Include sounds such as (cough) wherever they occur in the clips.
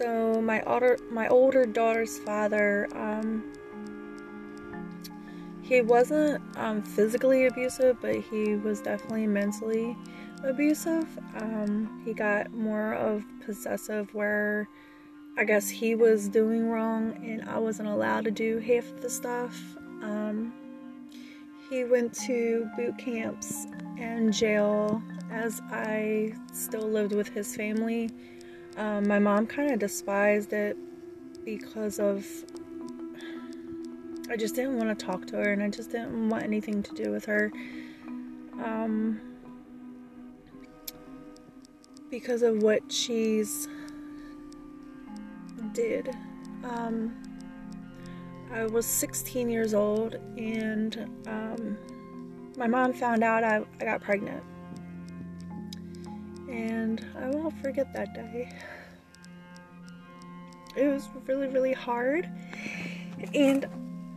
So my older my older daughter's father, um, he wasn't um, physically abusive, but he was definitely mentally abusive. Um, he got more of possessive, where I guess he was doing wrong and I wasn't allowed to do half the stuff. Um, he went to boot camps and jail as I still lived with his family. Um, my mom kind of despised it because of I just didn't want to talk to her and I just didn't want anything to do with her. Um, because of what she's did. Um, I was 16 years old and um, my mom found out I, I got pregnant. And I won't forget that day. It was really, really hard. And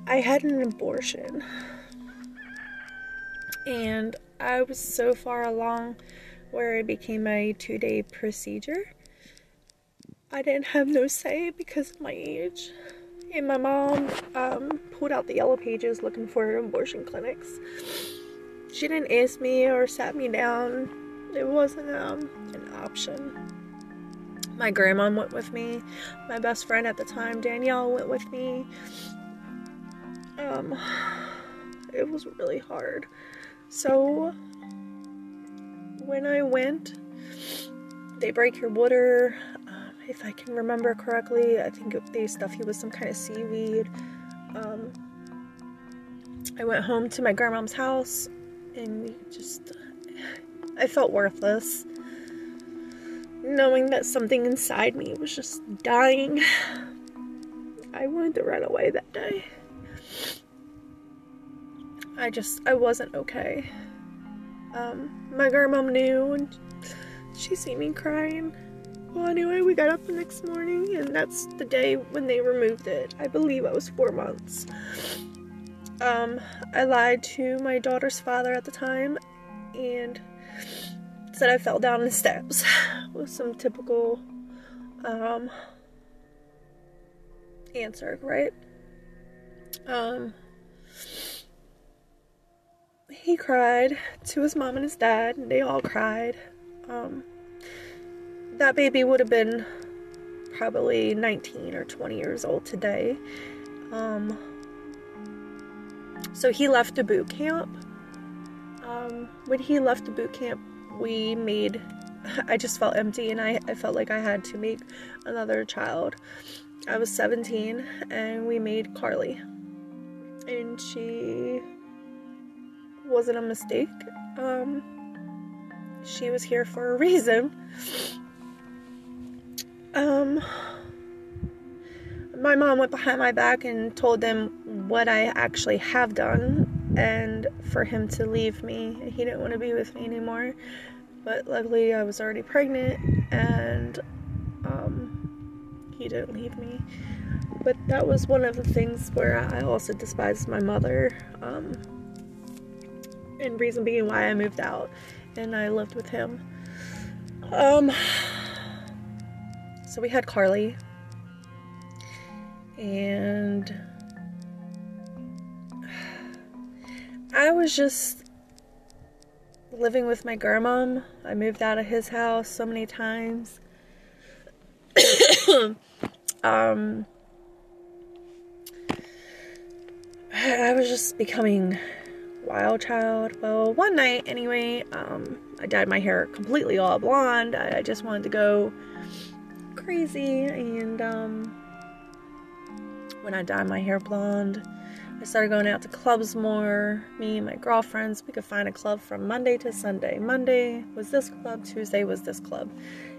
I had an abortion. And I was so far along where it became a two day procedure. I didn't have no say because of my age. And my mom um, pulled out the yellow pages looking for abortion clinics. She didn't ask me or sat me down. It wasn't um, an option. My grandma went with me. My best friend at the time, Danielle, went with me. Um, it was really hard. So, when I went, they break your water. Um, if I can remember correctly, I think they stuff you with some kind of seaweed. Um, I went home to my grandma's house and we just, I felt worthless. Knowing that something inside me was just dying. (sighs) I wanted to run away that day. I just, I wasn't okay. Um, my grandma knew and she seen me crying. Well, anyway, we got up the next morning, and that's the day when they removed it. I believe I was four months. Um, I lied to my daughter's father at the time and said I fell down the steps with some typical um, answer, right? Um, he cried to his mom and his dad, and they all cried. Um, that baby would have been probably 19 or 20 years old today. Um, so he left the boot camp. Um, when he left the boot camp, we made, I just felt empty and I, I felt like I had to make another child. I was 17 and we made Carly. And she wasn't a mistake. Um, she was here for a reason. Um, my mom went behind my back and told them what I actually have done and for him to leave me. He didn't want to be with me anymore. But luckily, I was already pregnant and um, he didn't leave me. But that was one of the things where I also despised my mother. Um, and reason being why I moved out and I lived with him. Um, so we had Carly, and I was just living with my grandma. I moved out of his house so many times. (coughs) um, I was just becoming wild child. Well, one night anyway, um, I dyed my hair completely all blonde. I, I just wanted to go crazy, and um, when I dyed my hair blonde, I started going out to clubs more. Me and my girlfriends, we could find a club from Monday to Sunday. Monday was this club, Tuesday was this club.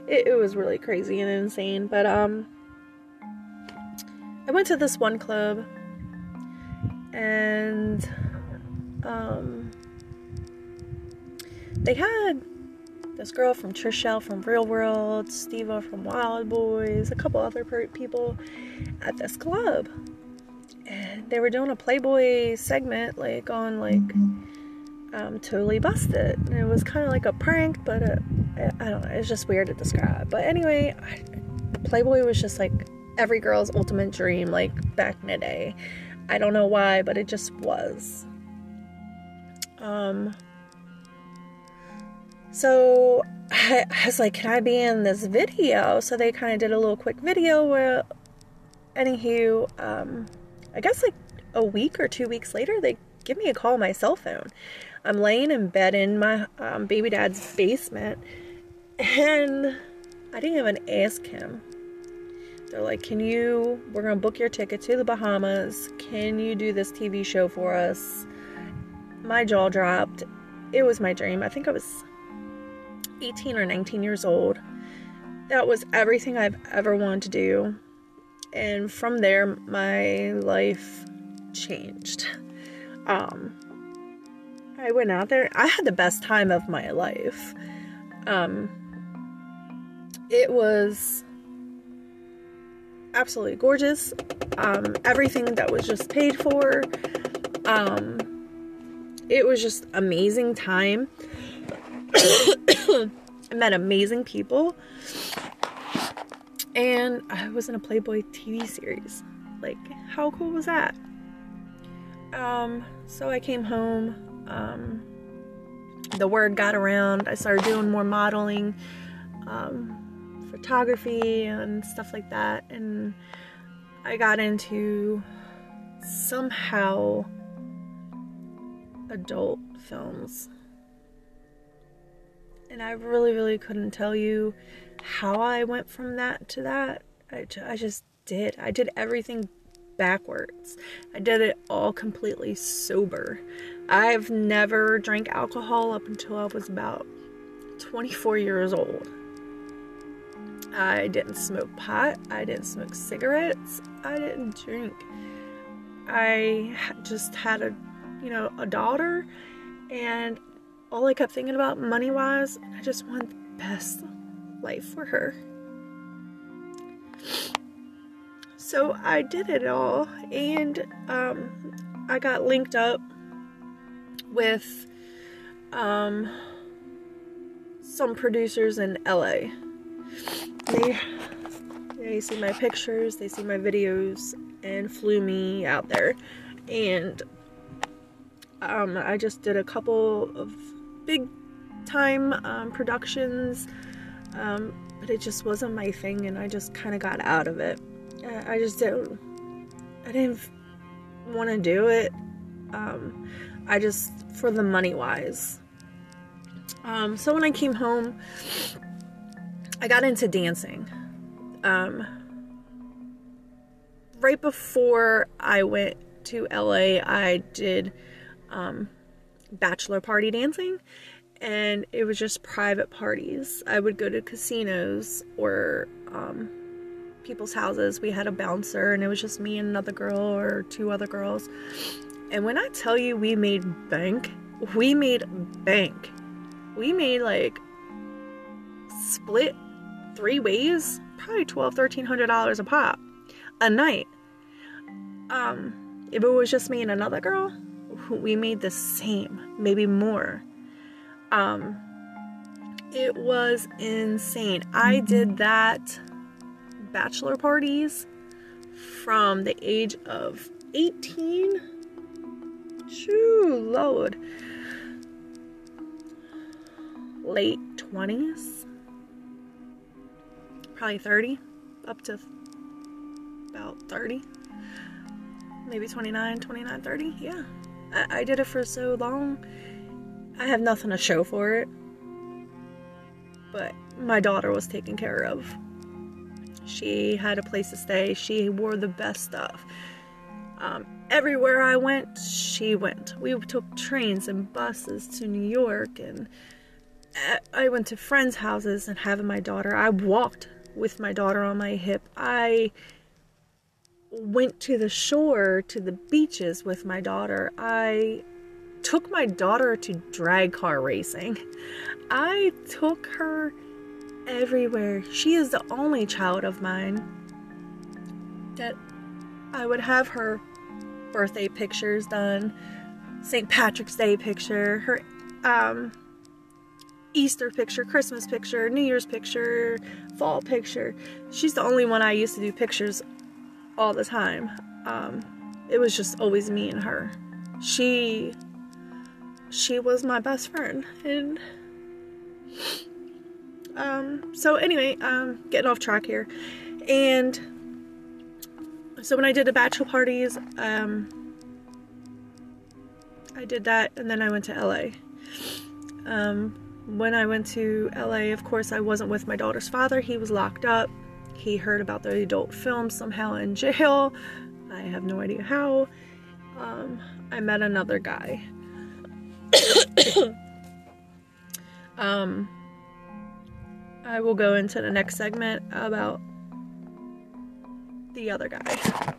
It, it was really crazy and insane, but um, I went to this one club and um, they had this girl from Trishelle from Real World, Steve from Wildboyz, a couple other people at this club. They were doing a Playboy segment, like on like um, Totally Busted. And it was kind of like a prank, but a, I don't know, it's just weird to describe. But anyway, I, Playboy was just like every girl's ultimate dream, like back in the day. I don't know why, but it just was. Um, so I, I was like, can I be in this video? So they kind of did a little quick video where, anywho, um, I guess like a week or two weeks later, they give me a call on my cell phone. I'm laying in bed in my um, baby dad's basement, and I didn't even ask him. They're like, Can you, we're gonna book your ticket to the Bahamas. Can you do this TV show for us? My jaw dropped. It was my dream. I think I was 18 or 19 years old. That was everything I've ever wanted to do. And from there, my life changed. Um, I went out there. I had the best time of my life. Um, it was absolutely gorgeous. Um, everything that was just paid for. Um, it was just amazing time. (coughs) I met amazing people. And I was in a Playboy TV series. Like, how cool was that? Um, so I came home. Um, the word got around. I started doing more modeling, um, photography, and stuff like that. And I got into somehow adult films. And I really, really couldn't tell you how I went from that to that. I, I just did. I did everything backwards. I did it all completely sober. I've never drank alcohol up until I was about 24 years old. I didn't smoke pot. I didn't smoke cigarettes. I didn't drink. I just had a, you know, a daughter, and all I kept thinking about money wise, I just want the best life for her. So I did it all, and um, I got linked up with um, some producers in LA. They they see my pictures, they see my videos, and flew me out there. And um, I just did a couple of big time um, productions, um, but it just wasn't my thing, and I just kind of got out of it. I just didn't. I didn't want to do it. Um, I just for the money wise. Um, so when I came home, I got into dancing. Um, right before I went to LA, I did um, bachelor party dancing, and it was just private parties. I would go to casinos or um, people's houses. We had a bouncer, and it was just me and another girl or two other girls. And when I tell you we made bank, we made bank. We made like split three ways, probably twelve, thirteen hundred dollars a pop a night. Um, if it was just me and another girl, we made the same, maybe more. Um, it was insane. I did that bachelor parties from the age of 18 Shoo, Lord. Late 20s. Probably 30. Up to about 30. Maybe 29, 29, 30. Yeah. I, I did it for so long. I have nothing to show for it. But my daughter was taken care of. She had a place to stay. She wore the best stuff. Um, everywhere I went, she went. We took trains and buses to New York, and uh, I went to friends' houses and having my daughter. I walked with my daughter on my hip. I went to the shore, to the beaches with my daughter. I took my daughter to drag car racing. I took her everywhere. She is the only child of mine that I would have her birthday pictures done, St. Patrick's Day picture, her um Easter picture, Christmas picture, New Year's picture, fall picture. She's the only one I used to do pictures all the time. Um, it was just always me and her. She she was my best friend and um so anyway, um getting off track here. And so when I did the bachelor parties, um I did that and then I went to LA. Um when I went to LA, of course, I wasn't with my daughter's father. He was locked up. He heard about the adult film somehow in (laughs) jail. I have no idea how. Um, I met another guy. (coughs) um, I will go into the next segment about the other guy.